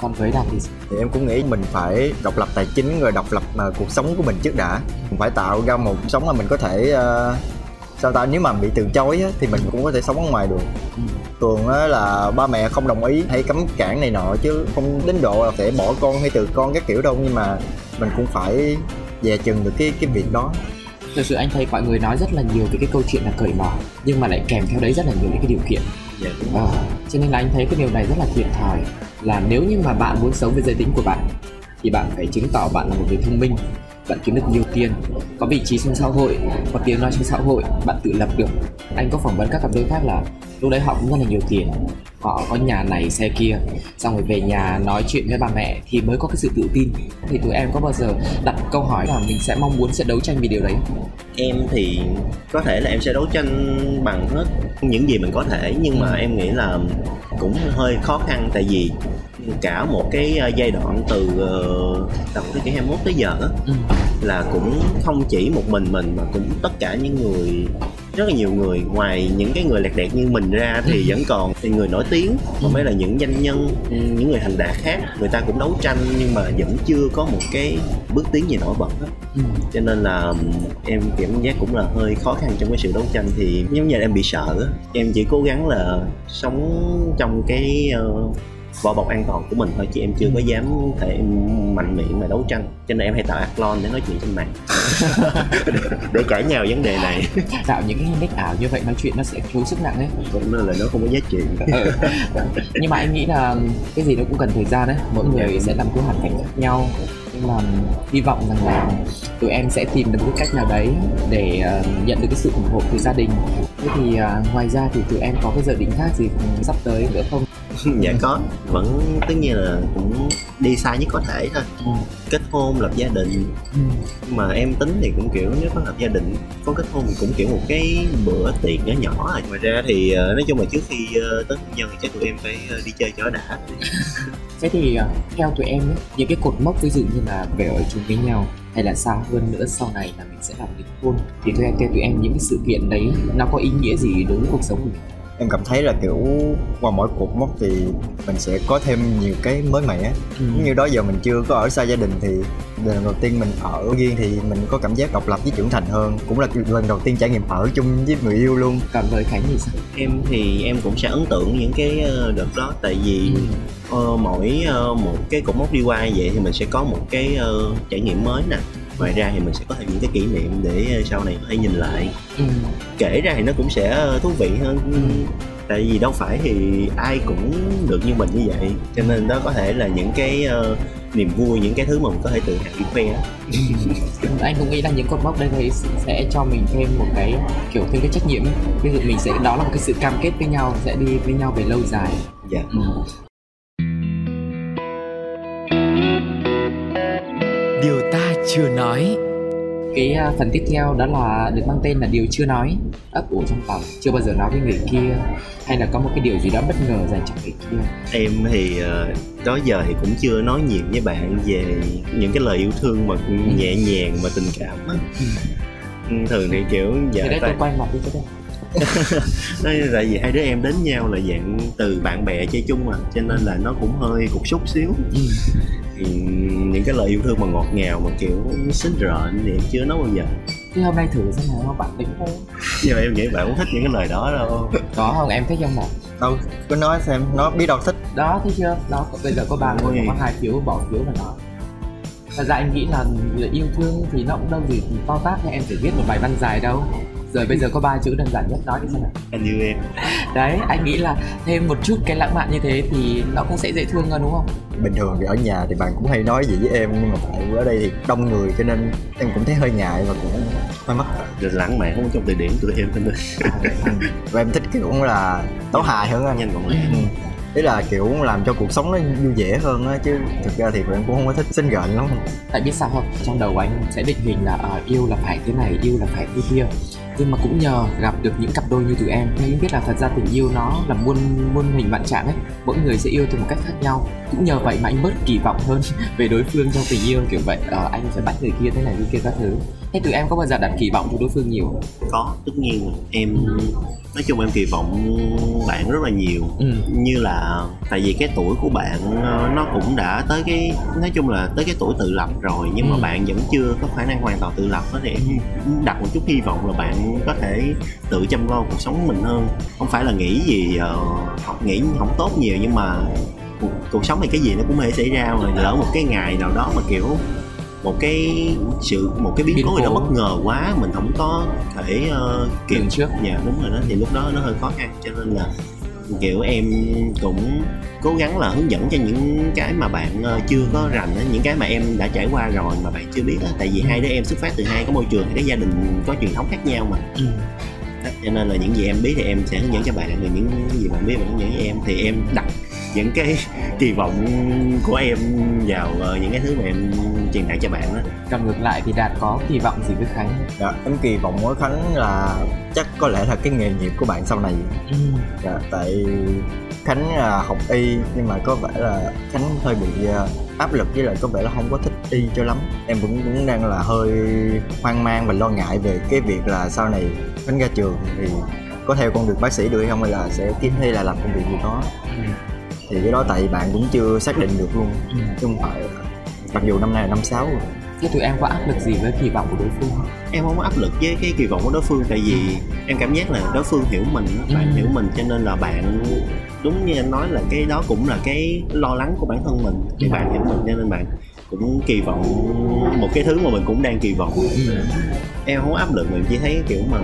Còn với đạt thì thì em cũng nghĩ mình phải độc lập tài chính rồi độc lập mà cuộc sống của mình trước đã. Mình phải tạo ra một cuộc sống mà mình có thể ờ, sao ta? Nếu mà bị từ chối á, thì mình cũng có thể sống ở ngoài được. Ừ. thường á là ba mẹ không đồng ý hay cấm cản này nọ chứ không đến độ là sẽ bỏ con hay từ con các kiểu đâu. Nhưng mà mình cũng phải dè chừng được cái cái việc đó. Thực sự anh thấy mọi người nói rất là nhiều về cái câu chuyện là cởi mở nhưng mà lại kèm theo đấy rất là nhiều những cái điều kiện. Dạ. Ờ, cho nên là anh thấy cái điều này rất là thiệt thòi. Là nếu như mà bạn muốn sống với giới tính của bạn thì bạn phải chứng tỏ bạn là một người thông minh bạn kiếm được nhiều tiền có vị trí trong xã hội có tiếng nói trong xã hội bạn tự lập được. Anh có phỏng vấn các cặp đôi khác là lúc đấy họ cũng rất là nhiều tiền. Họ có nhà này xe kia xong rồi về nhà nói chuyện với bà mẹ thì mới có cái sự tự tin. Thì tụi em có bao giờ đặt câu hỏi là mình sẽ mong muốn sẽ đấu tranh vì điều đấy? Em thì có thể là em sẽ đấu tranh bằng hết những gì mình có thể nhưng mà Ừ. em nghĩ là cũng hơi khó khăn tại vì cả một cái ờ, giai đoạn từ ờ, đầu thế kỷ 21 tới giờ á, Ừ. là cũng không chỉ một mình mình mà cũng tất cả những người rất là nhiều người. Ngoài những cái người lẹt đẹt như mình ra thì vẫn còn thì người nổi tiếng và mới là những doanh nhân ừ, những người thành đạt khác. Người ta cũng đấu tranh nhưng mà vẫn chưa có một cái bước tiến gì nổi bật hết Ừ. cho nên là em cảm giác cũng là hơi khó khăn trong cái sự đấu tranh. Thì giống như là em bị sợ em chỉ cố gắng là sống trong cái ờ, vỏ bọc an toàn của mình thôi chứ em chưa có dám thể em mạnh miệng mà đấu tranh. Cho nên em hay tạo adlon để nói chuyện trên mạng. Để, cãi nhau vấn đề này. Tạo những cái nick ảo như vậy nói chuyện nó sẽ thiếu sức nặng ấy. Cũng là nó không có giá trị. Ừ. nhưng mà anh nghĩ là cái gì nó cũng cần thời gian đấy mỗi người sẽ làm cái hoàn cảnh khác nhau nhưng mà hy vọng rằng là tụi em sẽ tìm được một cách nào đấy để ờ, nhận được cái sự ủng hộ từ gia đình. Thế thì ờ, ngoài ra thì tụi em có cái dự định khác gì sắp tới nữa không? Dạ có. Vẫn tất nhiên là cũng đi xa nhất có thể thôi. Ừ. kết hôn lập gia đình. Ừ. Mà em tính thì cũng kiểu nếu có lập gia đình có kết hôn thì cũng kiểu một cái bữa tiệc nhỏ nhỏ rồi ngoài ra thì ờ, nói chung là trước khi tới hôn nhân thì chắc tụi em phải đi chơi cho đã thế thì à, theo tụi em ấy, những cái cột mốc ví dụ như là về ở chung với nhau hay là xa hơn nữa sau này là mình sẽ làm kết hôn thì theo, theo tụi em những cái sự kiện đấy nó có ý nghĩa gì đối với cuộc sống của mình? Em cảm thấy là kiểu qua mỗi cột mốc thì mình sẽ có thêm nhiều cái mới mẻ. Giống như đó giờ mình chưa có ở xa gia đình thì lần đầu tiên mình ở riêng thì mình có cảm giác độc lập với trưởng thành hơn. Cũng là lần đầu tiên trải nghiệm ở chung với người yêu luôn. Còn với khánh thì sao? Em thì em cũng sẽ ấn tượng những cái ờ, đợt đó. Tại vì ờ, mỗi ờ, một cái cột mốc đi qua vậy thì mình sẽ có một cái ờ, trải nghiệm mới nè ngoài ra thì mình sẽ có thêm những cái kỷ niệm để ờ, sau này có thể nhìn lại. Ừ. kể ra thì nó cũng sẽ ờ, thú vị hơn. Tại vì đâu phải thì ai cũng được như mình như vậy. Cho nên đó có thể là những cái ờ, niềm vui những cái thứ mà mình có thể tự hào đi khoe á. anh cũng nghĩ là những cột mốc đây đấy sẽ cho mình thêm một cái kiểu thêm cái trách nhiệm ví dụ mình sẽ đó là một cái sự cam kết với nhau sẽ đi với nhau về lâu dài. Dạ. Ừ. Điều ta chưa nói. Cái à, phần tiếp theo đó là được mang tên là điều chưa nói. Ấp ủ trong lòng chưa bao giờ nói với người kia. Hay là có một cái điều gì đó bất ngờ dành cho người kia? Em thì ờ, đó giờ thì cũng chưa nói nhiều với bạn về những cái lời yêu thương mà nhẹ nhàng mà tình cảm á. Ừ, thường thì kiểu giờ thì đấy tại, tôi quay mặt đi cho đây Nói tại vì hai đứa em đến nhau là dạng từ bạn bè chơi chung mà cho nên là nó cũng hơi cục xúc xíu. Ừ. thì những cái lời yêu thương mà ngọt ngào mà kiểu xinh rợn thì em chưa nói bao giờ. Thế hôm nay thử xem nào bạn tính thôi nhưng mà em nghĩ bạn không thích những cái lời đó đâu. Có không? Em thích không nào đâu cứ nói xem nó biết đâu thích. Đó thấy chưa? Đó bây giờ có ba người có hai phiếu bỏ phiếu vào nó thật ra anh nghĩ là là yêu thương thì nó cũng đâu gì to tát hay em phải viết một bài văn dài đâu rồi bây giờ có ba chữ đơn giản nhất nói đi xem nào. Anh yêu em đấy anh nghĩ là thêm một chút cái lãng mạn như thế thì nó cũng sẽ dễ thương hơn đúng không? Bình thường thì ở nhà thì bạn cũng hay nói gì với em nhưng mà tại ở đây thì đông người cho nên em cũng thấy hơi ngại và cũng hơi mắc. Rồi lãng mạn không trong từ điển tụi em nên và em thích kiểu cũng là tấu hài hơn anh nhanh lẹ ừ. ý là kiểu làm cho cuộc sống nó vui vẻ hơn á chứ thực ra thì em cũng không có thích xinh gợn lắm. Tại biết sao không? Trong đầu anh sẽ định hình là à, yêu là phải thế này yêu là phải thế kia nhưng mà cũng nhờ gặp được những cặp đôi như tụi em. Nên biết là thật ra tình yêu nó là muôn muôn hình vạn trạng ấy. Mỗi người sẽ yêu theo một cách khác nhau. Cũng nhờ vậy mà anh bớt kỳ vọng hơn về đối phương trong tình yêu kiểu vậy. Ờ, anh phải bắt người kia thế này thế kia các thứ. Thế tụi em có bao giờ đặt kỳ vọng cho đối phương nhiều có tất nhiên rồi. em nói chung em kỳ vọng bạn rất là nhiều. Ừ. như là tại vì cái tuổi của bạn ờ, nó cũng đã tới cái nói chung là tới cái tuổi tự lập rồi. Nhưng mà Ừ. bạn vẫn chưa có khả năng hoàn toàn tự lập đó thì em đặt một chút hy vọng là bạn có thể tự chăm lo cuộc sống mình hơn không phải là nghĩ gì uh, học nghĩ không tốt nhiều nhưng mà cuộc, cuộc sống thì cái gì nó cũng có thể xảy ra mà lỡ một cái ngày nào đó mà kiểu một cái sự một cái biến cố gì đó bất ngờ quá mình không có thể uh, Lường trước. dạ đúng rồi đó thì lúc đó nó hơi khó khăn cho nên là kiểu em cũng cố gắng là hướng dẫn cho những cái mà bạn ờ, chưa có rành á những cái mà em đã trải qua rồi mà bạn chưa biết á. Tại vì hai đứa em xuất phát từ hai cái môi trường hai cái gia đình có truyền thống khác nhau mà. Ừ. Đó, cho nên là những gì em biết thì em sẽ hướng dẫn cho bạn rồi những gì bạn biết bạn hướng dẫn cho em. Thì em đặt những cái kỳ vọng của em vào ờ, những cái thứ mà em truyền tải cho bạn đó còn ngược lại thì đạt có kỳ vọng gì với khánh? Dạ, em kỳ vọng với khánh là chắc có lẽ là cái nghề nghiệp của bạn sau này. Ừ. dạ, tại khánh là học y nhưng mà có vẻ là khánh hơi bị ờ, áp lực với lại có vẻ là không có thích y cho lắm. Em cũng cũng đang là hơi hoang mang và lo ngại về cái việc là sau này khánh ra trường thì có theo con đường bác sĩ được hay không hay là sẽ kiếm hay là làm công việc gì đó. Ừ. thì cái đó tại bạn cũng chưa xác định được luôn Ừ. chứ không phải mặc dù năm nay là năm sáu rồi thế tụi em có áp lực gì với kỳ vọng của đối phương không em không có áp lực với cái kỳ vọng của đối phương tại vì em cảm giác là đối phương hiểu mình bạn Ừ. hiểu mình cho nên là bạn đúng như anh nói là cái đó cũng là cái lo lắng của bản thân mình thì Ừ. bạn hiểu mình cho nên bạn cũng kỳ vọng một cái thứ mà mình cũng đang kỳ vọng ừ. em không áp lực mà em chỉ thấy kiểu mà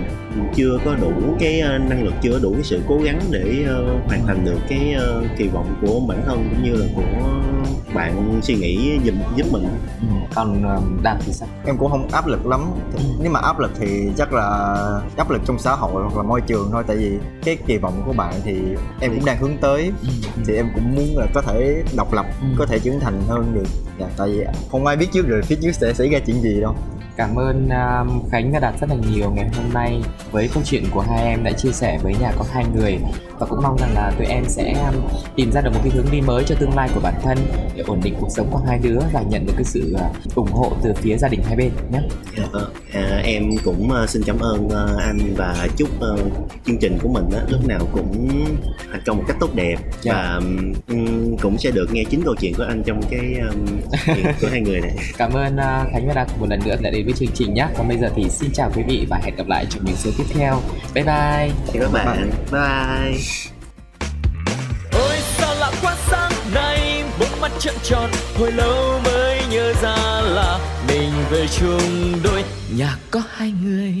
chưa có đủ cái ờ, năng lực chưa đủ cái sự cố gắng để ờ, hoàn thành được cái ờ, kỳ vọng của bản thân cũng như là của bạn suy nghĩ giúp giúp mình Ừ. còn um, đạt thì sao em cũng không áp lực lắm Ừ. nếu mà áp lực thì chắc là áp lực trong xã hội hoặc là môi trường thôi tại vì cái kỳ vọng của bạn thì em cũng đang hướng tới ừ. thì em cũng muốn là có thể độc lập có thể trưởng thành hơn được dạ, tại vì không ai biết trước được phía trước sẽ xảy ra chuyện gì đâu. Cảm ơn um, Khánh và Đạt rất là nhiều ngày hôm nay với câu chuyện của hai em đã chia sẻ với nhà có hai người và cũng mong rằng là tụi em sẽ um, tìm ra được một cái hướng đi mới cho tương lai của bản thân để ổn định cuộc sống của hai đứa và nhận được cái sự uh, ủng hộ từ phía gia đình hai bên nhé. Dạ vâng. À, em cũng ờ, xin cảm ơn ờ, anh và chúc ờ, chương trình của mình á, lúc nào cũng thành công một cách tốt đẹp Dạ. và ừm, cũng sẽ được nghe chính câu chuyện của anh trong cái um, chuyện của hai người này. Cảm ơn Khánh và Đạt một lần nữa đã đến với chương trình nhé. Còn bây giờ thì xin chào quý vị và hẹn gặp lại trong những số tiếp theo. Bye bye. Chào các bạn. Bye. Ôi tròn hồi lâu mới nhớ ra là mình về chung đôi. Nhà có hai người.